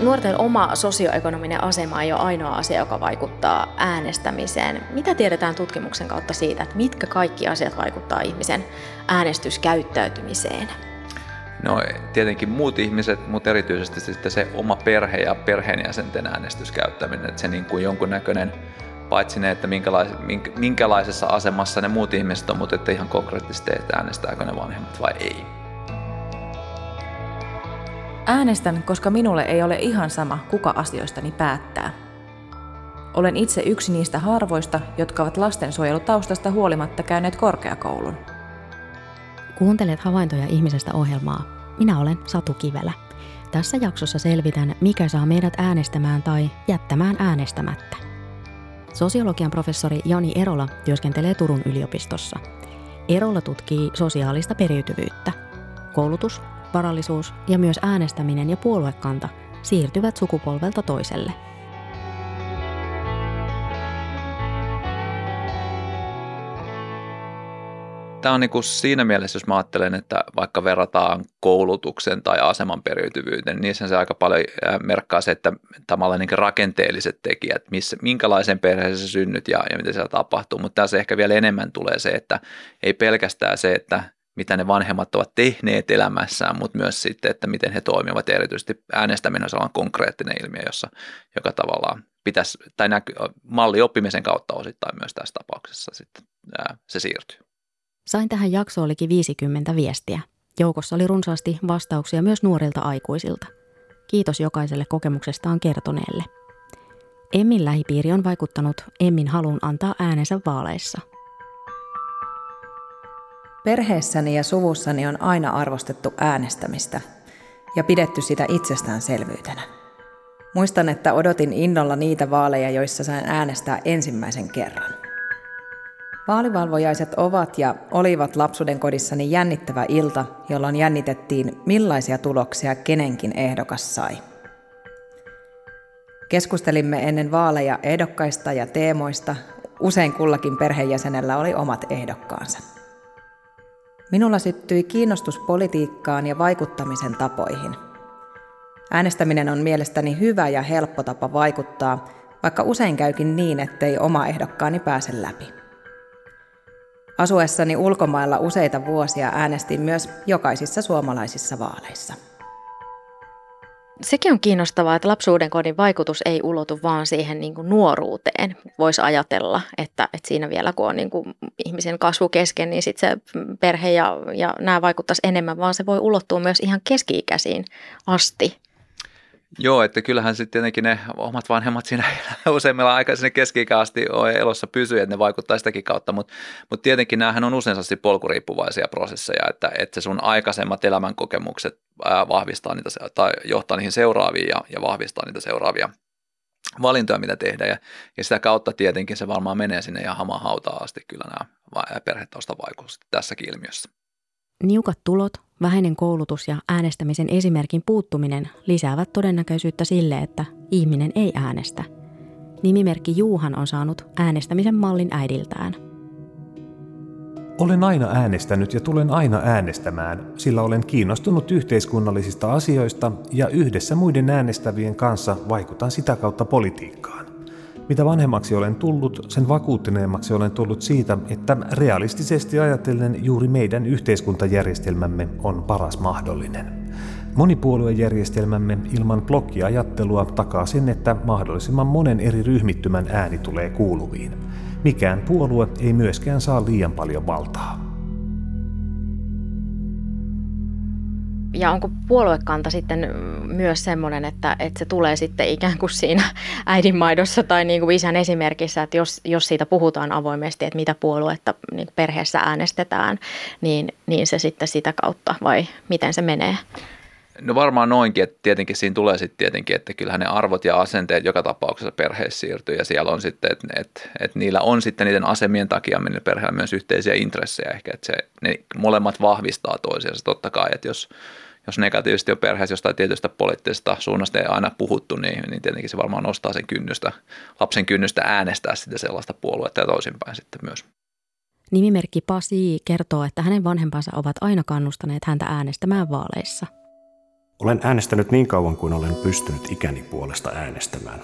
Nuorten oma sosioekonominen asema ei ole ainoa asia, joka vaikuttaa äänestämiseen. Mitä tiedetään tutkimuksen kautta siitä, että mitkä kaikki asiat vaikuttaa ihmisen äänestyskäyttäytymiseen? No tietenkin muut ihmiset, mutta erityisesti sitten se oma perhe ja perheenjäsenten äänestyskäyttäminen, että se niin kuin jonkunnäköinen paitsi ne, että minkälais, minkälaisessa asemassa ne muut ihmiset on, mutta että ihan konkreettisesti, että äänestääkö ne vanhemmat vai ei. Äänestän, koska minulle ei ole ihan sama, kuka asioistani päättää. Olen itse yksi niistä harvoista, jotka ovat lastensuojelutaustasta huolimatta käyneet korkeakoulun. Kuuntelet havaintoja ihmisestä ohjelmaa. Minä olen Satu Kivelä. Tässä jaksossa selvitän, mikä saa meidät äänestämään tai jättämään äänestämättä. Sosiologian professori Jani Erola työskentelee Turun yliopistossa. Erola tutkii sosiaalista periytyvyyttä. Koulutus, varallisuus ja myös äänestäminen ja puoluekanta siirtyvät sukupolvelta toiselle – Tämä on niin kuin siinä mielessä, jos mä ajattelen, että vaikka verrataan koulutuksen tai aseman periytyvyyteen, niin se aika paljon merkkaa se, että tavallaan niin rakenteelliset tekijät, missä, minkälaisen perheeseen synnyt ja, ja miten se tapahtuu. Mutta tässä ehkä vielä enemmän tulee se, että ei pelkästään se, että mitä ne vanhemmat ovat tehneet elämässään, mutta myös sitten, että miten he toimivat. Erityisesti äänestäminen on sellainen konkreettinen ilmiö, jossa, joka tavallaan pitäisi, tai näky, malli oppimisen kautta osittain myös tässä tapauksessa sitten ää, se siirtyy. Sain tähän jaksoon olikin 50 viestiä. Joukossa oli runsaasti vastauksia myös nuorilta aikuisilta. Kiitos jokaiselle kokemuksestaan kertoneelle. Emmin lähipiiri on vaikuttanut Emmin halun antaa äänensä vaaleissa. Perheessäni ja suvussani on aina arvostettu äänestämistä ja pidetty sitä itsestäänselvyytenä. Muistan, että odotin innolla niitä vaaleja, joissa sain äänestää ensimmäisen kerran. Vaalivalvojaiset ovat ja olivat lapsuuden kodissani jännittävä ilta, jolloin jännitettiin, millaisia tuloksia kenenkin ehdokas sai. Keskustelimme ennen vaaleja ehdokkaista ja teemoista, usein kullakin perheenjäsenellä oli omat ehdokkaansa. Minulla syttyi kiinnostus politiikkaan ja vaikuttamisen tapoihin. Äänestäminen on mielestäni hyvä ja helppo tapa vaikuttaa, vaikka usein käykin niin, ettei oma ehdokkaani pääse läpi. Asuessani ulkomailla useita vuosia äänestin myös jokaisissa suomalaisissa vaaleissa. Sekin on kiinnostavaa, että lapsuuden kodin vaikutus ei ulotu vaan siihen niin kuin nuoruuteen. Voisi ajatella, että, että siinä vielä kun on niin kuin ihmisen kasvu kesken, niin sitten se perhe ja, ja nämä vaikuttaisi enemmän, vaan se voi ulottua myös ihan keski-ikäisiin asti. Joo, että kyllähän sitten tietenkin ne omat vanhemmat siinä useimmilla aika sinne keski asti elossa pysyy, että ne vaikuttaa sitäkin kautta, mutta mut tietenkin näähän on usein polkuriippuvaisia prosesseja, että, että se sun aikaisemmat elämänkokemukset vahvistaa niitä tai johtaa niihin seuraaviin ja, ja vahvistaa niitä seuraavia valintoja, mitä tehdään. Ja, ja sitä kautta tietenkin se varmaan menee sinne ihan hamaan hautaan asti kyllä nämä perhetaustavaikutukset tässäkin ilmiössä. Niukat tulot, vähäinen koulutus ja äänestämisen esimerkin puuttuminen lisäävät todennäköisyyttä sille, että ihminen ei äänestä. Nimimerkki Juuhan on saanut äänestämisen mallin äidiltään. Olen aina äänestänyt ja tulen aina äänestämään, sillä olen kiinnostunut yhteiskunnallisista asioista ja yhdessä muiden äänestävien kanssa vaikutan sitä kautta politiikkaan. Mitä vanhemmaksi olen tullut, sen vakuuttuneemmaksi olen tullut siitä, että realistisesti ajatellen juuri meidän yhteiskuntajärjestelmämme on paras mahdollinen. Monipuoluejärjestelmämme ilman blokkiajattelua takaa sen, että mahdollisimman monen eri ryhmittymän ääni tulee kuuluviin. Mikään puolue ei myöskään saa liian paljon valtaa. Ja onko puoluekanta sitten myös semmoinen, että, että se tulee sitten ikään kuin siinä äidinmaidossa tai niin kuin isän esimerkissä, että jos, jos siitä puhutaan avoimesti, että mitä puoluetta niin perheessä äänestetään, niin, niin se sitten sitä kautta vai miten se menee? No varmaan noinkin, että tietenkin siinä tulee sitten tietenkin, että kyllähän ne arvot ja asenteet joka tapauksessa perheessä siirtyy ja siellä on sitten, että, että, että niillä on sitten niiden asemien takia millä perheellä myös yhteisiä intressejä ehkä, että se, ne molemmat vahvistaa toisiansa totta kai, että jos, jos negatiivisesti on perheessä jostain tietystä poliittisesta suunnasta ei aina puhuttu, niin, niin tietenkin se varmaan nostaa sen kynnystä, lapsen kynnystä äänestää sitä sellaista puoluetta ja toisinpäin sitten myös. Nimimerkki Pasi kertoo, että hänen vanhempansa ovat aina kannustaneet häntä äänestämään vaaleissa – Olen äänestänyt niin kauan kuin olen pystynyt ikäni puolesta äänestämään.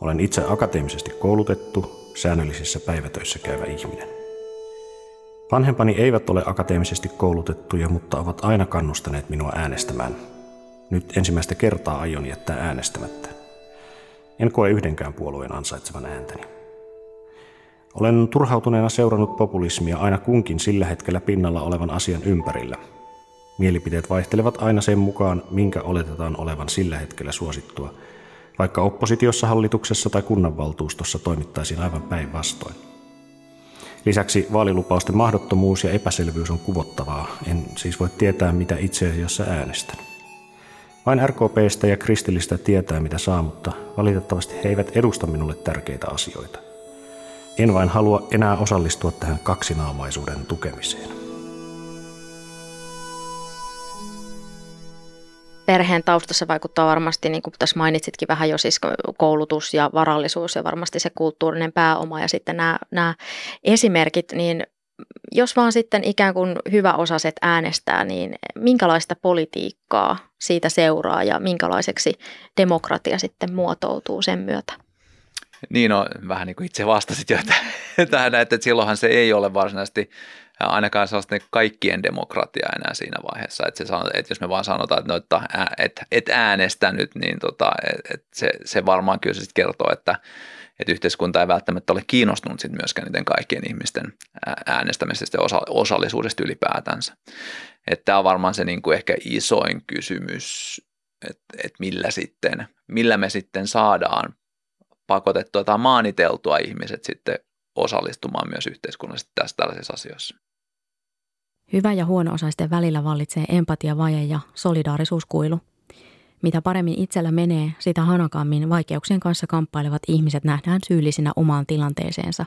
Olen itse akateemisesti koulutettu, säännöllisissä päivätöissä käyvä ihminen. Vanhempani eivät ole akateemisesti koulutettuja, mutta ovat aina kannustaneet minua äänestämään. Nyt ensimmäistä kertaa aion jättää äänestämättä. En koe yhdenkään puolueen ansaitsevan ääntäni. Olen turhautuneena seurannut populismia aina kunkin sillä hetkellä pinnalla olevan asian ympärillä. Mielipiteet vaihtelevat aina sen mukaan, minkä oletetaan olevan sillä hetkellä suosittua, vaikka oppositiossa, hallituksessa tai kunnanvaltuustossa toimittaisiin aivan päinvastoin. Lisäksi vaalilupausten mahdottomuus ja epäselvyys on kuvottavaa. En siis voi tietää, mitä itse asiassa äänestän. Vain RKPstä ja kristillistä tietää, mitä saa, mutta valitettavasti he eivät edusta minulle tärkeitä asioita. En vain halua enää osallistua tähän kaksinaamaisuuden tukemiseen. Perheen taustassa vaikuttaa varmasti, niin kuin tässä mainitsitkin vähän jo, siis koulutus ja varallisuus ja varmasti se kulttuurinen pääoma ja sitten nämä, nämä esimerkit, niin jos vaan sitten ikään kuin hyvä osaset äänestää, niin minkälaista politiikkaa siitä seuraa ja minkälaiseksi demokratia sitten muotoutuu sen myötä? Niin no, vähän niin kuin itse vastasit jo tähän, että silloinhan se ei ole varsinaisesti ainakaan sellaista niin kaikkien demokratia enää siinä vaiheessa, että, se sanoo, että jos me vaan sanotaan, että, no, että et, et äänestä nyt, niin tota, et se, se varmaan kyllä sitten kertoo, että, että yhteiskunta ei välttämättä ole kiinnostunut sit myöskään niiden kaikkien ihmisten äänestämisestä ja osa, osallisuudesta ylipäätänsä. Tämä on varmaan se niin kuin ehkä isoin kysymys, että, että millä, sitten, millä me sitten saadaan pakotettua tai maaniteltua ihmiset sitten osallistumaan myös yhteiskunnallisesti tässä tällaisissa asioissa. Hyvä ja huono-osaisten välillä vallitsee empatiavaje ja solidaarisuuskuilu. Mitä paremmin itsellä menee, sitä hanakammin vaikeuksien kanssa kamppailevat ihmiset nähdään syyllisinä omaan tilanteeseensa.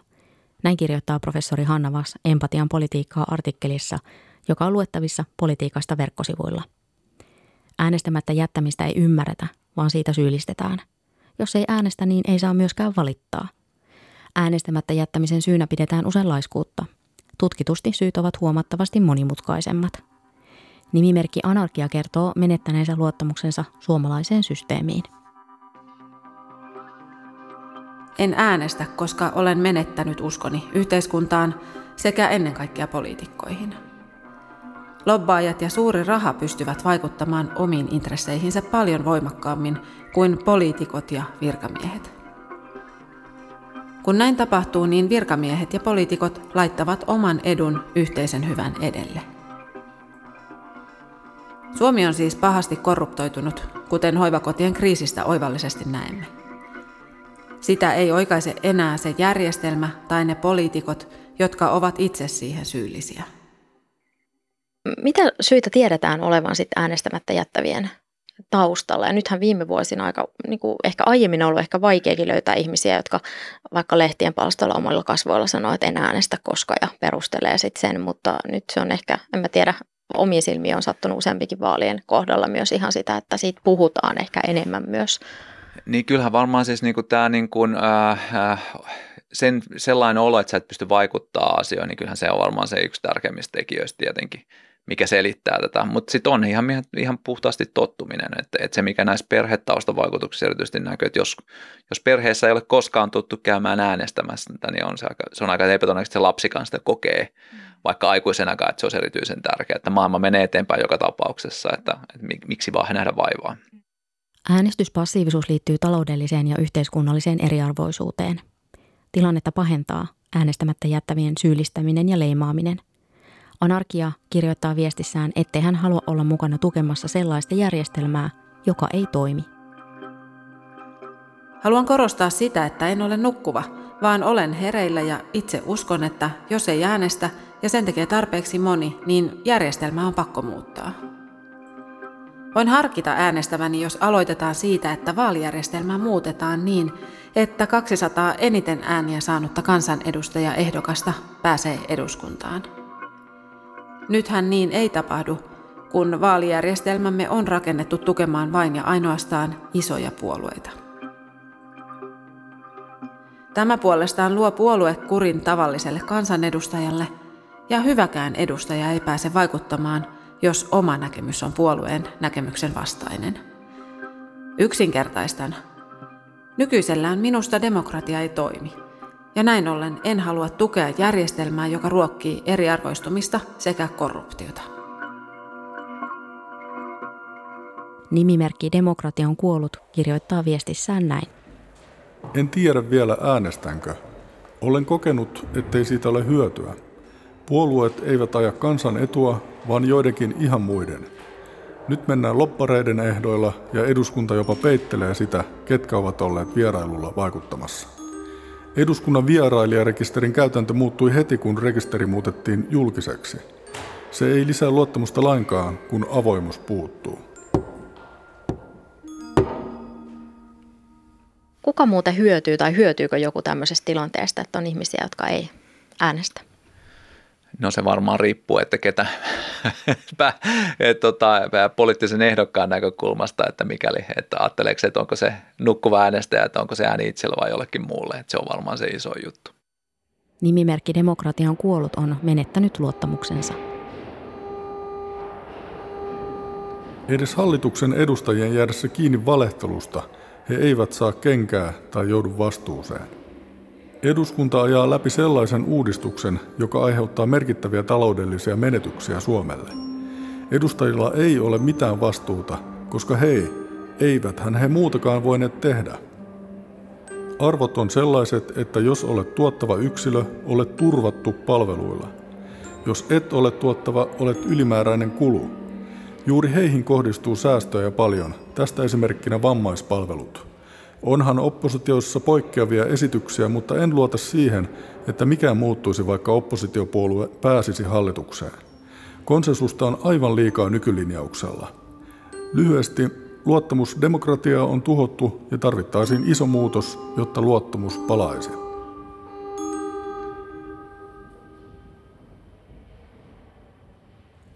Näin kirjoittaa professori Hanna Vas Empatian politiikkaa artikkelissa, joka on luettavissa politiikasta verkkosivuilla. Äänestämättä jättämistä ei ymmärretä, vaan siitä syyllistetään. Jos ei äänestä, niin ei saa myöskään valittaa. Äänestämättä jättämisen syynä pidetään usein laiskuutta – Tutkitusti syyt ovat huomattavasti monimutkaisemmat. Nimimerkki Anarkia kertoo menettäneensä luottamuksensa suomalaiseen systeemiin. En äänestä, koska olen menettänyt uskoni yhteiskuntaan sekä ennen kaikkea poliitikkoihin. Lobbaajat ja suuri raha pystyvät vaikuttamaan omiin intresseihinsä paljon voimakkaammin kuin poliitikot ja virkamiehet. Kun näin tapahtuu, niin virkamiehet ja poliitikot laittavat oman edun yhteisen hyvän edelle. Suomi on siis pahasti korruptoitunut, kuten hoivakotien kriisistä oivallisesti näemme. Sitä ei oikaise enää se järjestelmä tai ne poliitikot, jotka ovat itse siihen syyllisiä. Mitä syitä tiedetään olevan sitten äänestämättä jättävien taustalla. Ja nythän viime vuosina aika, niin kuin ehkä aiemmin on ollut ehkä vaikeakin löytää ihmisiä, jotka vaikka lehtien palstoilla omilla kasvoilla sanoo, että en äänestä koska ja perustelee sitten sen, mutta nyt se on ehkä, en mä tiedä, omiin silmiin on sattunut useampikin vaalien kohdalla myös ihan sitä, että siitä puhutaan ehkä enemmän myös. Niin kyllähän varmaan siis niin tämä niin kuin, äh, äh, sen, sellainen olo, että sä et pysty vaikuttaa asioihin, niin kyllähän se on varmaan se yksi tärkeimmistä tekijöistä tietenkin mikä selittää tätä. Mutta sitten on ihan, ihan puhtaasti tottuminen, että, että se mikä näissä perhetaustavaikutuksissa erityisesti näkyy, että jos, jos perheessä ei ole koskaan tuttu käymään äänestämässä, niin on se, aika, se on aika epätodennäköistä, että se lapsikaan sitä kokee, mm. vaikka aikuisenakaan, että se on erityisen tärkeää, että maailma menee eteenpäin joka tapauksessa, että, että miksi vaan nähdä vaivaa. Äänestyspassiivisuus liittyy taloudelliseen ja yhteiskunnalliseen eriarvoisuuteen. Tilannetta pahentaa äänestämättä jättävien syyllistäminen ja leimaaminen – Anarkia kirjoittaa viestissään, ettei hän halua olla mukana tukemassa sellaista järjestelmää, joka ei toimi. Haluan korostaa sitä, että en ole nukkuva, vaan olen hereillä ja itse uskon, että jos ei äänestä ja sen tekee tarpeeksi moni, niin järjestelmä on pakko muuttaa. Voin harkita äänestäväni, jos aloitetaan siitä, että vaalijärjestelmää muutetaan niin, että 200 eniten ääniä saanutta kansanedustaja ehdokasta pääsee eduskuntaan. Nythän niin ei tapahdu, kun vaalijärjestelmämme on rakennettu tukemaan vain ja ainoastaan isoja puolueita. Tämä puolestaan luo puoluekurin tavalliselle kansanedustajalle, ja hyväkään edustaja ei pääse vaikuttamaan jos oma näkemys on puolueen näkemyksen vastainen. Yksinkertaistan. Nykyisellään minusta demokratia ei toimi. Ja näin ollen en halua tukea järjestelmää, joka ruokkii eriarvoistumista sekä korruptiota. Nimimerkki Demokratia on kuollut kirjoittaa viestissään näin. En tiedä vielä äänestänkö. Olen kokenut, ettei siitä ole hyötyä. Puolueet eivät aja kansan etua, vaan joidenkin ihan muiden. Nyt mennään loppareiden ehdoilla ja eduskunta jopa peittelee sitä, ketkä ovat olleet vierailulla vaikuttamassa. Eduskunnan vierailijarekisterin käytäntö muuttui heti, kun rekisteri muutettiin julkiseksi. Se ei lisää luottamusta lainkaan, kun avoimuus puuttuu. Kuka muuten hyötyy tai hyötyykö joku tämmöisestä tilanteesta, että on ihmisiä, jotka ei äänestä? No se varmaan riippuu, että ketä et, tota, poliittisen ehdokkaan näkökulmasta, että mikäli, että ajatteleeko, että onko se nukkuva äänestäjä, että onko se ääni itsellä vai jollekin muulle, että se on varmaan se iso juttu. Nimimerkki Demokratia on kuollut on menettänyt luottamuksensa. Edes hallituksen edustajien jäädessä kiinni valehtelusta he eivät saa kenkää tai joudu vastuuseen. Eduskunta ajaa läpi sellaisen uudistuksen, joka aiheuttaa merkittäviä taloudellisia menetyksiä Suomelle. Edustajilla ei ole mitään vastuuta, koska hei, eiväthän he muutakaan voineet tehdä. Arvot on sellaiset, että jos olet tuottava yksilö, olet turvattu palveluilla. Jos et ole tuottava, olet ylimääräinen kulu. Juuri heihin kohdistuu säästöjä paljon, tästä esimerkkinä vammaispalvelut. Onhan oppositiossa poikkeavia esityksiä, mutta en luota siihen, että mikään muuttuisi, vaikka oppositiopuolue pääsisi hallitukseen. Konsensusta on aivan liikaa nykylinjauksella. Lyhyesti, luottamus demokratiaa on tuhottu ja tarvittaisiin iso muutos, jotta luottamus palaisi.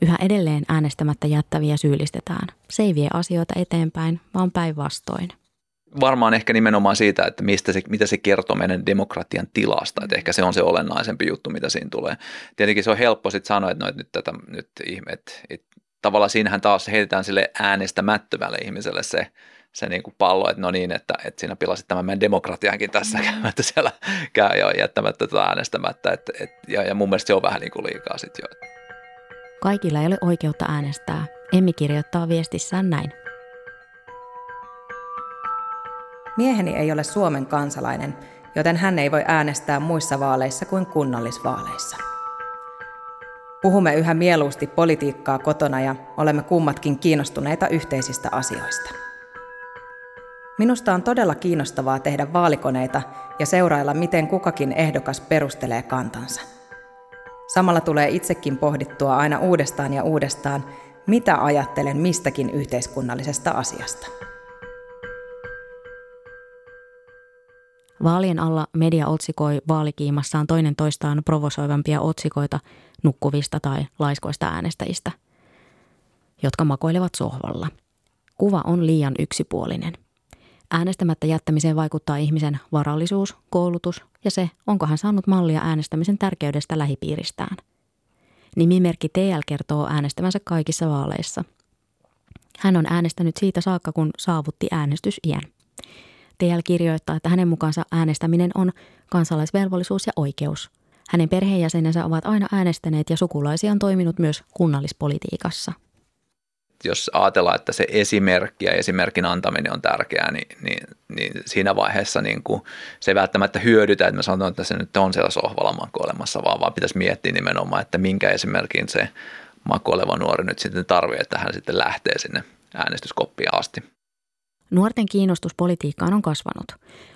Yhä edelleen äänestämättä jättäviä syyllistetään. Se ei vie asioita eteenpäin, vaan päinvastoin – varmaan ehkä nimenomaan siitä, että mistä se, mitä se kertoo meidän demokratian tilasta. Että ehkä se on se olennaisempi juttu, mitä siinä tulee. Tietenkin se on helppo sitten sanoa, että, no, että nyt, tätä, nyt ihme, että, tavallaan siinähän taas heitetään sille äänestämättömälle ihmiselle se, se niin kuin pallo, että no niin, että, että siinä pilasit tämän meidän demokratiankin tässä mm. käymättä siellä käy jo jättämättä tätä äänestämättä. Että, et, ja, ja mun mielestä se on vähän niin kuin liikaa sitten jo. Kaikilla ei ole oikeutta äänestää. Emmi kirjoittaa viestissään näin. Mieheni ei ole Suomen kansalainen, joten hän ei voi äänestää muissa vaaleissa kuin kunnallisvaaleissa. Puhumme yhä mieluusti politiikkaa kotona ja olemme kummatkin kiinnostuneita yhteisistä asioista. Minusta on todella kiinnostavaa tehdä vaalikoneita ja seurailla, miten kukakin ehdokas perustelee kantansa. Samalla tulee itsekin pohdittua aina uudestaan ja uudestaan, mitä ajattelen mistäkin yhteiskunnallisesta asiasta. Vaalien alla media otsikoi vaalikiimassaan toinen toistaan provosoivampia otsikoita nukkuvista tai laiskoista äänestäjistä, jotka makoilevat sohvalla. Kuva on liian yksipuolinen. Äänestämättä jättämiseen vaikuttaa ihmisen varallisuus, koulutus ja se, onko hän saanut mallia äänestämisen tärkeydestä lähipiiristään. Nimimerkki TL kertoo äänestämänsä kaikissa vaaleissa. Hän on äänestänyt siitä saakka, kun saavutti äänestysiän. TL kirjoittaa, että hänen mukaansa äänestäminen on kansalaisvelvollisuus ja oikeus. Hänen perheenjäsenensä ovat aina äänestäneet ja sukulaisia on toiminut myös kunnallispolitiikassa. Jos ajatellaan, että se esimerkki ja esimerkin antaminen on tärkeää, niin, niin, niin siinä vaiheessa niin kuin se ei välttämättä hyödytä, että me sanotaan, että se nyt on siellä sohvalla makoilemassa, vaan, vaan pitäisi miettiä nimenomaan, että minkä esimerkin se makoileva nuori nyt sitten tarvitsee, että hän sitten lähtee sinne äänestyskoppiin asti. Nuorten kiinnostus politiikkaan on kasvanut.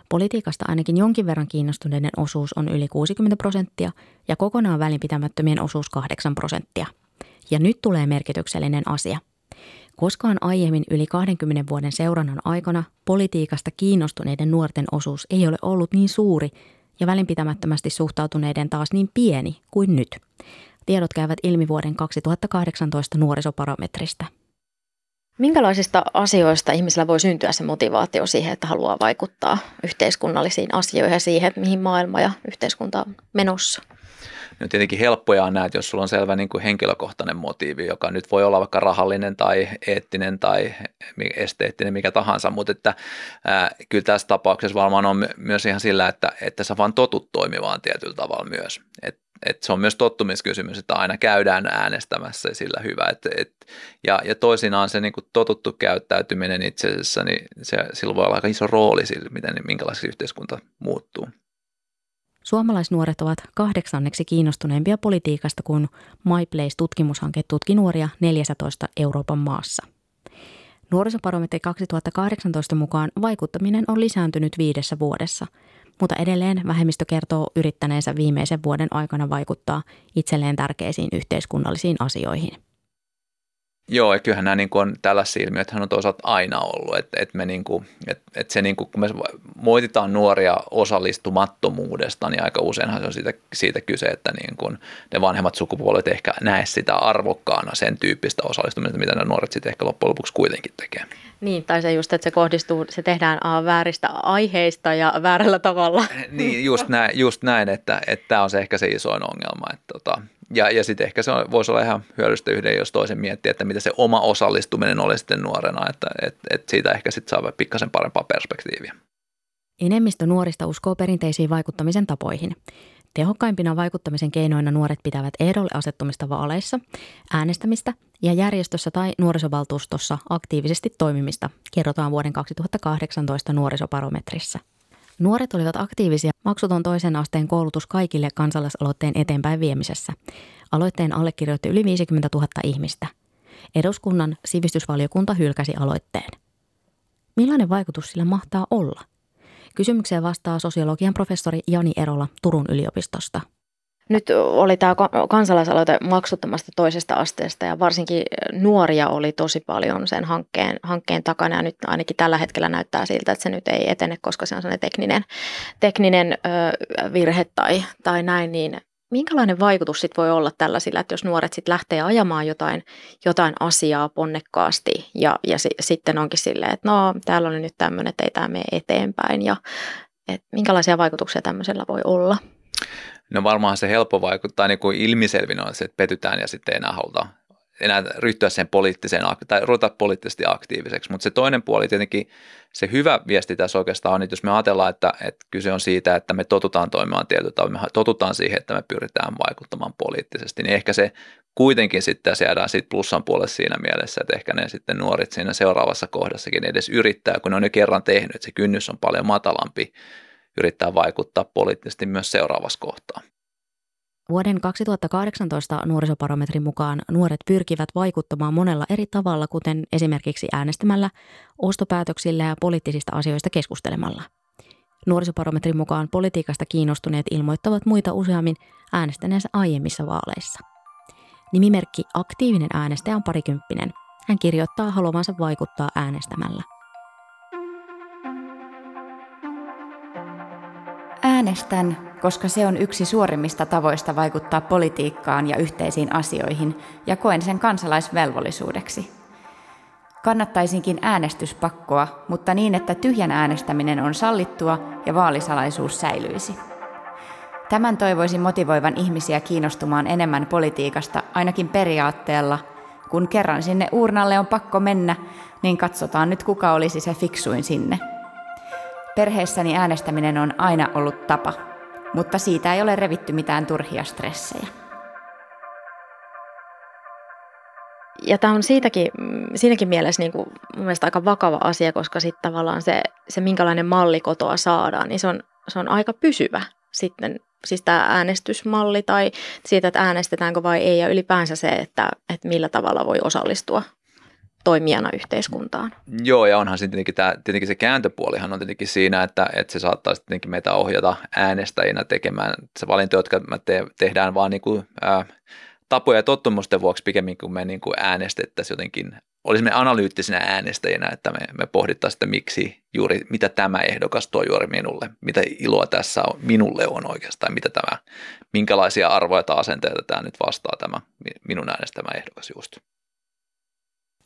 Politiikasta ainakin jonkin verran kiinnostuneiden osuus on yli 60 prosenttia ja kokonaan välinpitämättömien osuus 8 prosenttia. Ja nyt tulee merkityksellinen asia. Koskaan aiemmin yli 20 vuoden seurannan aikana politiikasta kiinnostuneiden nuorten osuus ei ole ollut niin suuri ja välinpitämättömästi suhtautuneiden taas niin pieni kuin nyt. Tiedot käyvät ilmi vuoden 2018 nuorisoparometristä. Minkälaisista asioista ihmisellä voi syntyä se motivaatio siihen, että haluaa vaikuttaa yhteiskunnallisiin asioihin ja siihen, mihin maailma ja yhteiskunta on menossa? on tietenkin helppoja näitä, jos sulla on selvä niin kuin henkilökohtainen motiivi, joka nyt voi olla vaikka rahallinen tai eettinen tai esteettinen, mikä tahansa, mutta että ää, kyllä tässä tapauksessa varmaan on myös ihan sillä, että, että sä vaan totut toimimaan tietyllä tavalla myös. Et et se on myös tottumiskysymys, että aina käydään äänestämässä sillä hyvä. Et, et, ja, ja toisinaan se niin kuin totuttu käyttäytyminen itse asiassa, niin se, sillä voi olla aika iso rooli sillä, miten, minkälaiseksi yhteiskunta muuttuu. Suomalaisnuoret ovat kahdeksanneksi kiinnostuneempia politiikasta, kun MyPlace-tutkimushanke tutki nuoria 14 Euroopan maassa. Nuorisoparometri 2018 mukaan vaikuttaminen on lisääntynyt viidessä vuodessa – mutta edelleen vähemmistö kertoo yrittäneensä viimeisen vuoden aikana vaikuttaa itselleen tärkeisiin yhteiskunnallisiin asioihin. Joo, ja kyllähän nämä niin kuin on tällaisia ilmiöitä on toisaalta aina ollut, että, että, me niin kuin, että, että se niin kuin, kun me moititaan nuoria osallistumattomuudesta, niin aika useinhan se on siitä, siitä kyse, että niin kuin ne vanhemmat sukupuolet ehkä näe sitä arvokkaana sen tyyppistä osallistumista, mitä ne nuoret sitten ehkä loppujen lopuksi kuitenkin tekee. Niin, tai se just, että se kohdistuu, se tehdään a, vääristä aiheista ja väärällä tavalla. Niin, just näin, just näin että, että tämä on se ehkä se isoin ongelma. Että tota, ja, ja sitten ehkä se on, voisi olla ihan hyödyllistä yhden, jos toisen miettiä, että mitä se oma osallistuminen oli sitten nuorena, että et, et siitä ehkä sitten saa pikkasen parempaa perspektiiviä. Enemmistö nuorista uskoo perinteisiin vaikuttamisen tapoihin. Tehokkaimpina vaikuttamisen keinoina nuoret pitävät ehdolle asettumista vaaleissa, äänestämistä ja järjestössä tai nuorisovaltuustossa aktiivisesti toimimista, kerrotaan vuoden 2018 nuorisoparometrissa. Nuoret olivat aktiivisia maksuton toisen asteen koulutus kaikille kansalaisaloitteen eteenpäin viemisessä. Aloitteen allekirjoitti yli 50 000 ihmistä. Eduskunnan sivistysvaliokunta hylkäsi aloitteen. Millainen vaikutus sillä mahtaa olla – Kysymykseen vastaa sosiologian professori Jani Erola Turun yliopistosta. Nyt oli tämä kansalaisaloite maksuttomasta toisesta asteesta ja varsinkin nuoria oli tosi paljon sen hankkeen, hankkeen takana ja nyt ainakin tällä hetkellä näyttää siltä, että se nyt ei etene, koska se on sellainen tekninen, tekninen ö, virhe tai, tai näin, niin minkälainen vaikutus sit voi olla tällaisilla, että jos nuoret sit lähtee ajamaan jotain, jotain asiaa ponnekkaasti ja, ja si, sitten onkin silleen, että no täällä oli nyt tämmöinen, että ei tämä mene eteenpäin ja et minkälaisia vaikutuksia tämmöisellä voi olla? No varmaan se helppo vaikuttaa, niin kuin ilmiselvin on se, että petytään ja sitten ei enää haluta enää ryhtyä sen poliittiseen tai ruveta poliittisesti aktiiviseksi. Mutta se toinen puoli tietenkin, se hyvä viesti tässä oikeastaan on, että jos me ajatellaan, että, että kyse on siitä, että me totutaan toimimaan tietyllä tavalla, me totutaan siihen, että me pyritään vaikuttamaan poliittisesti, niin ehkä se kuitenkin sitten jäädään siitä plussan puolelle siinä mielessä, että ehkä ne sitten nuoret siinä seuraavassa kohdassakin edes yrittää, kun ne on jo kerran tehnyt, että se kynnys on paljon matalampi yrittää vaikuttaa poliittisesti myös seuraavassa kohtaa. Vuoden 2018 nuorisoparometrin mukaan nuoret pyrkivät vaikuttamaan monella eri tavalla, kuten esimerkiksi äänestämällä, ostopäätöksillä ja poliittisista asioista keskustelemalla. Nuorisoparometrin mukaan politiikasta kiinnostuneet ilmoittavat muita useammin äänestäneensä aiemmissa vaaleissa. Nimimerkki Aktiivinen äänestäjä on parikymppinen. Hän kirjoittaa haluavansa vaikuttaa äänestämällä. Äänestän, koska se on yksi suorimmista tavoista vaikuttaa politiikkaan ja yhteisiin asioihin, ja koen sen kansalaisvelvollisuudeksi. Kannattaisinkin äänestyspakkoa, mutta niin, että tyhjän äänestäminen on sallittua ja vaalisalaisuus säilyisi. Tämän toivoisin motivoivan ihmisiä kiinnostumaan enemmän politiikasta ainakin periaatteella, kun kerran sinne uurnalle on pakko mennä, niin katsotaan nyt kuka olisi se fiksuin sinne. Perheessäni äänestäminen on aina ollut tapa, mutta siitä ei ole revitty mitään turhia stressejä. Ja tämä on siitäkin, siinäkin mielessä niin kuin mun mielestä aika vakava asia, koska sitten tavallaan se, se, minkälainen malli kotoa saadaan, niin se on, se on aika pysyvä sitten, siis tämä äänestysmalli tai siitä, että äänestetäänkö vai ei ja ylipäänsä se, että, että millä tavalla voi osallistua toimijana yhteiskuntaan. Joo, ja onhan se tietenkin, tämä, tietenkin se kääntöpuolihan on tietenkin siinä, että, että se saattaa tietenkin meitä ohjata äänestäjinä tekemään se valinta, jotka me te, tehdään vaan niin kuin, ää, tapoja ja tottumusten vuoksi pikemmin kuin me niin kuin äänestettäisiin jotenkin, olisimme analyyttisinä äänestäjinä, että me, me pohdittaisiin, että miksi juuri, mitä tämä ehdokas tuo juuri minulle, mitä iloa tässä on, minulle on oikeastaan, mitä tämä, minkälaisia arvoja tai asenteita tämä nyt vastaa tämä minun äänestämä ehdokas just.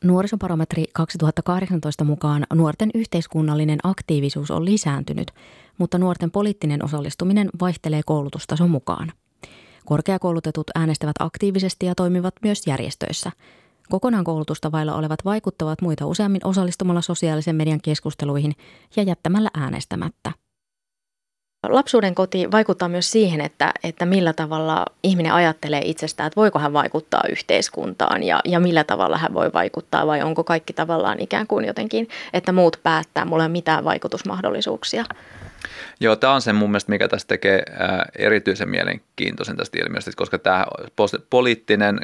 Nuorisobarometri 2018 mukaan nuorten yhteiskunnallinen aktiivisuus on lisääntynyt, mutta nuorten poliittinen osallistuminen vaihtelee koulutustason mukaan. Korkeakoulutetut äänestävät aktiivisesti ja toimivat myös järjestöissä. Kokonaan koulutusta vailla olevat vaikuttavat muita useammin osallistumalla sosiaalisen median keskusteluihin ja jättämällä äänestämättä. Lapsuuden koti vaikuttaa myös siihen, että, että millä tavalla ihminen ajattelee itsestään, että voiko hän vaikuttaa yhteiskuntaan ja, ja millä tavalla hän voi vaikuttaa vai onko kaikki tavallaan ikään kuin jotenkin, että muut päättää, mulla ei ole mitään vaikutusmahdollisuuksia. Joo, tämä on se mun mielestä, mikä tästä tekee erityisen mielenkiintoisen tästä ilmiöstä, koska tämä poliittinen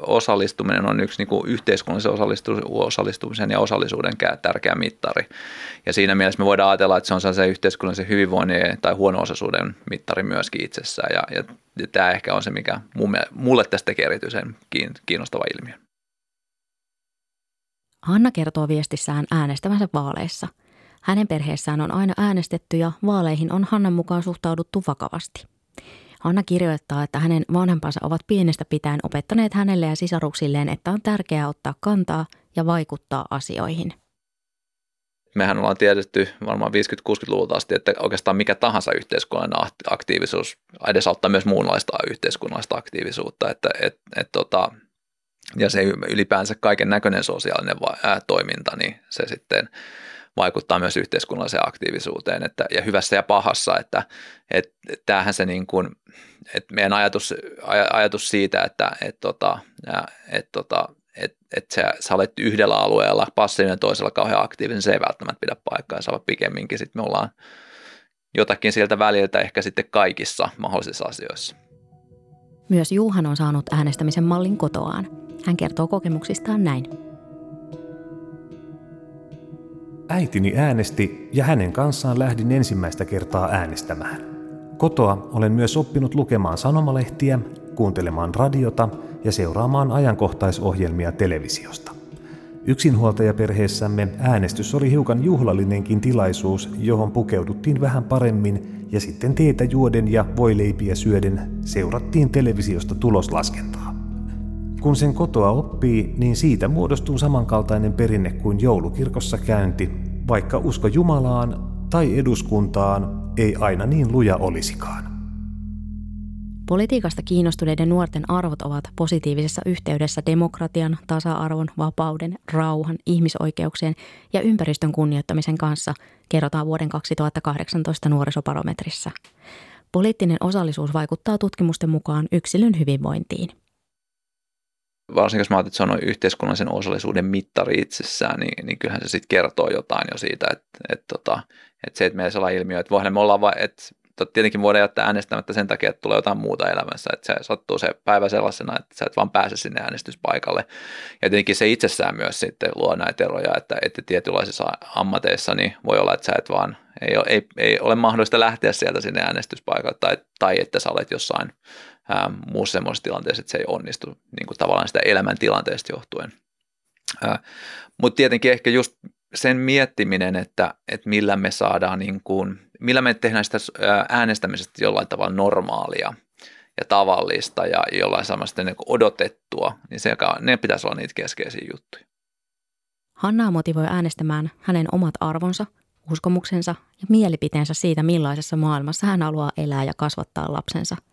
osallistuminen on yksi niin kuin yhteiskunnallisen osallistumisen ja osallisuuden tärkeä mittari. Ja siinä mielessä me voidaan ajatella, että se on se yhteiskunnallisen hyvinvoinnin tai huono-osaisuuden mittari myöskin itsessään. Ja, ja, ja tämä ehkä on se, mikä mulle tästä tekee erityisen kiinnostava ilmiö. Hanna kertoo viestissään äänestävänsä vaaleissa – hänen perheessään on aina äänestetty ja vaaleihin on Hannan mukaan suhtauduttu vakavasti. Hanna kirjoittaa, että hänen vanhempansa ovat pienestä pitäen opettaneet hänelle ja sisaruksilleen, että on tärkeää ottaa kantaa ja vaikuttaa asioihin. Mehän ollaan tiedetty varmaan 50-60-luvulta asti, että oikeastaan mikä tahansa yhteiskunnallinen aktiivisuus edesauttaa myös muunlaista yhteiskunnallista aktiivisuutta. Että, et, et, tota, ja se ylipäänsä kaiken näköinen sosiaalinen toiminta, niin se sitten – vaikuttaa myös yhteiskunnalliseen aktiivisuuteen että, ja hyvässä ja pahassa, että et, tämähän se niin kuin, että meidän ajatus, ajatus siitä, että et, tota, et, tota, et, et sä, sä olet yhdellä alueella passiivinen toisella kauhean aktiivinen, se ei välttämättä pidä paikkaa, ja pikemminkin sitten me ollaan jotakin sieltä väliltä ehkä sitten kaikissa mahdollisissa asioissa. Myös Juhan on saanut äänestämisen mallin kotoaan. Hän kertoo kokemuksistaan näin. Äitini äänesti ja hänen kanssaan lähdin ensimmäistä kertaa äänestämään. Kotoa olen myös oppinut lukemaan sanomalehtiä, kuuntelemaan radiota ja seuraamaan ajankohtaisohjelmia televisiosta. Yksinhuoltajaperheessämme äänestys oli hiukan juhlallinenkin tilaisuus, johon pukeuduttiin vähän paremmin ja sitten teetä juoden ja voileipiä syöden seurattiin televisiosta tuloslaskentaa. Kun sen kotoa oppii, niin siitä muodostuu samankaltainen perinne kuin joulukirkossa käynti, vaikka usko Jumalaan tai eduskuntaan ei aina niin luja olisikaan. Politiikasta kiinnostuneiden nuorten arvot ovat positiivisessa yhteydessä demokratian, tasa-arvon, vapauden, rauhan, ihmisoikeuksien ja ympäristön kunnioittamisen kanssa, kerrotaan vuoden 2018 nuorisoparometrissa. Poliittinen osallisuus vaikuttaa tutkimusten mukaan yksilön hyvinvointiin varsinkin jos mä että se on yhteiskunnallisen osallisuuden mittari itsessään, niin, niin kyllähän se sitten kertoo jotain jo siitä, että, että, tota, että se, että meillä sellainen ilmiö, että voihan me olla vain, että tietenkin voidaan jättää äänestämättä sen takia, että tulee jotain muuta elämässä, että se sattuu se päivä sellaisena, että sä et vaan pääse sinne äänestyspaikalle. Ja tietenkin se itsessään myös sitten luo näitä eroja, että, että tietynlaisissa ammateissa niin voi olla, että sä et vaan, ei ei, ei ole mahdollista lähteä sieltä sinne äänestyspaikalle tai, tai että sä olet jossain ää, muussa semmoisessa tilanteessa, että se ei onnistu niin kuin tavallaan sitä elämäntilanteesta johtuen. Mutta tietenkin ehkä just sen miettiminen, että, että millä me saadaan, niin kuin, millä me tehdään sitä äänestämisestä jollain tavalla normaalia ja tavallista ja jollain samasta niin odotettua, niin se, ne pitäisi olla niitä keskeisiä juttuja. Hannaa motivoi äänestämään hänen omat arvonsa, uskomuksensa ja mielipiteensä siitä, millaisessa maailmassa hän haluaa elää ja kasvattaa lapsensa –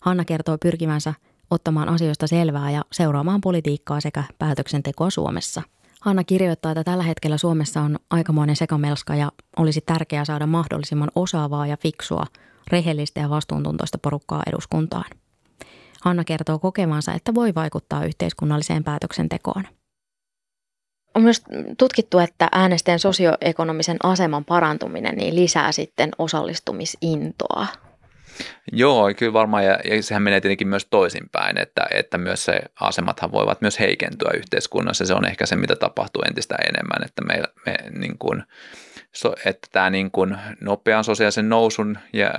Hanna kertoo pyrkivänsä ottamaan asioista selvää ja seuraamaan politiikkaa sekä päätöksentekoa Suomessa. Hanna kirjoittaa, että tällä hetkellä Suomessa on aikamoinen sekamelska ja olisi tärkeää saada mahdollisimman osaavaa ja fiksua, rehellistä ja vastuuntuntoista porukkaa eduskuntaan. Hanna kertoo kokevansa, että voi vaikuttaa yhteiskunnalliseen päätöksentekoon. On myös tutkittu, että äänestäjän sosioekonomisen aseman parantuminen niin lisää sitten osallistumisintoa Joo, kyllä varmaan, ja, ja sehän menee tietenkin myös toisinpäin, että, että myös se asemathan voivat myös heikentyä yhteiskunnassa, se on ehkä se, mitä tapahtuu entistä enemmän, että me, me niin kuin, so, että tämä niin kuin nopean sosiaalisen nousun ja,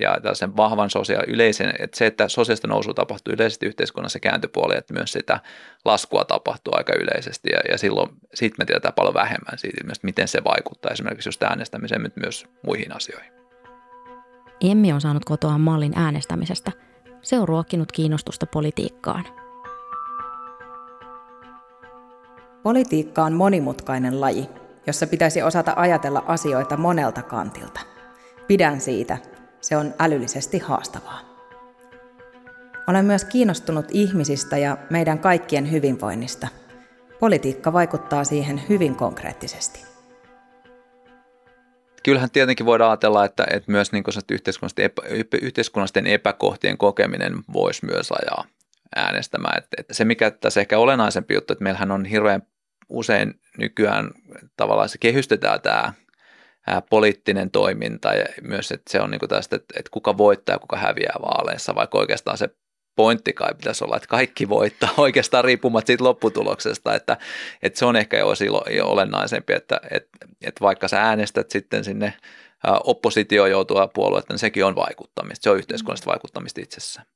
ja tällaisen vahvan sosiaali yleisen, että se, että sosiaalista nousua tapahtuu yleisesti yhteiskunnassa kääntöpuoli, että myös sitä laskua tapahtuu aika yleisesti ja, ja silloin siitä me tiedetään paljon vähemmän siitä, miten se vaikuttaa esimerkiksi just äänestämiseen, mutta myös muihin asioihin. Emmi on saanut kotoaan mallin äänestämisestä. Se on ruokkinut kiinnostusta politiikkaan. Politiikka on monimutkainen laji, jossa pitäisi osata ajatella asioita monelta kantilta. Pidän siitä. Se on älyllisesti haastavaa. Olen myös kiinnostunut ihmisistä ja meidän kaikkien hyvinvoinnista. Politiikka vaikuttaa siihen hyvin konkreettisesti. Kyllähän tietenkin voidaan ajatella, että, että myös niin yhteiskunnallisten, epä, yhteiskunnallisten epäkohtien kokeminen voisi myös ajaa äänestämään. Että, että se, mikä tässä ehkä olennaisempi juttu, että meillähän on hirveän usein nykyään tavallaan se kehystetään tämä poliittinen toiminta ja myös, että se on niin tästä, että, että kuka voittaa ja kuka häviää vaaleissa, vaikka oikeastaan se pointti kai pitäisi olla, että kaikki voittaa oikeastaan riippumatta siitä lopputuloksesta, että, että se on ehkä jo, jo olennaisempi, että, että, että vaikka sä äänestät sitten sinne oppositio joutua puoluetta, niin sekin on vaikuttamista, se on yhteiskunnallista vaikuttamista itsessään.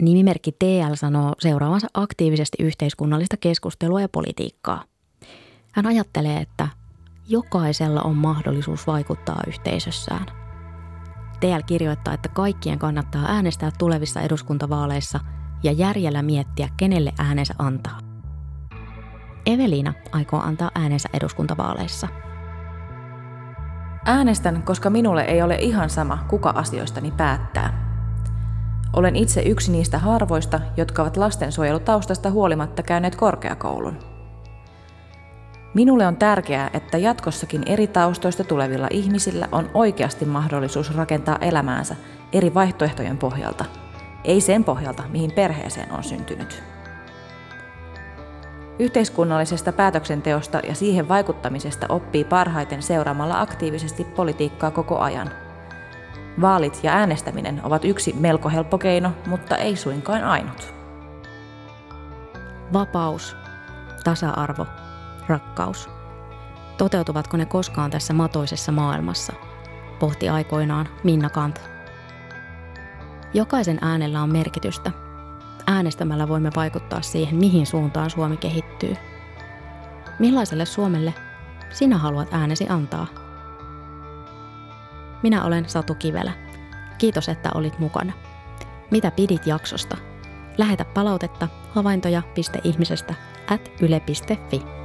Nimimerkki TL sanoo seuraavansa aktiivisesti yhteiskunnallista keskustelua ja politiikkaa. Hän ajattelee, että jokaisella on mahdollisuus vaikuttaa yhteisössään. TL kirjoittaa, että kaikkien kannattaa äänestää tulevissa eduskuntavaaleissa ja järjellä miettiä, kenelle äänensä antaa. Evelina aikoo antaa äänensä eduskuntavaaleissa. Äänestän, koska minulle ei ole ihan sama, kuka asioistani päättää. Olen itse yksi niistä harvoista, jotka ovat lastensuojelutaustasta huolimatta käyneet korkeakoulun. Minulle on tärkeää, että jatkossakin eri taustoista tulevilla ihmisillä on oikeasti mahdollisuus rakentaa elämäänsä eri vaihtoehtojen pohjalta, ei sen pohjalta, mihin perheeseen on syntynyt. Yhteiskunnallisesta päätöksenteosta ja siihen vaikuttamisesta oppii parhaiten seuraamalla aktiivisesti politiikkaa koko ajan. Vaalit ja äänestäminen ovat yksi melko helppo keino, mutta ei suinkaan ainut. Vapaus, tasa-arvo rakkaus. Toteutuvatko ne koskaan tässä matoisessa maailmassa? Pohti aikoinaan Minna Kant. Jokaisen äänellä on merkitystä. Äänestämällä voimme vaikuttaa siihen, mihin suuntaan Suomi kehittyy. Millaiselle Suomelle sinä haluat äänesi antaa? Minä olen Satu Kivelä. Kiitos, että olit mukana. Mitä pidit jaksosta? Lähetä palautetta havaintoja.ihmisestä at yle.fi.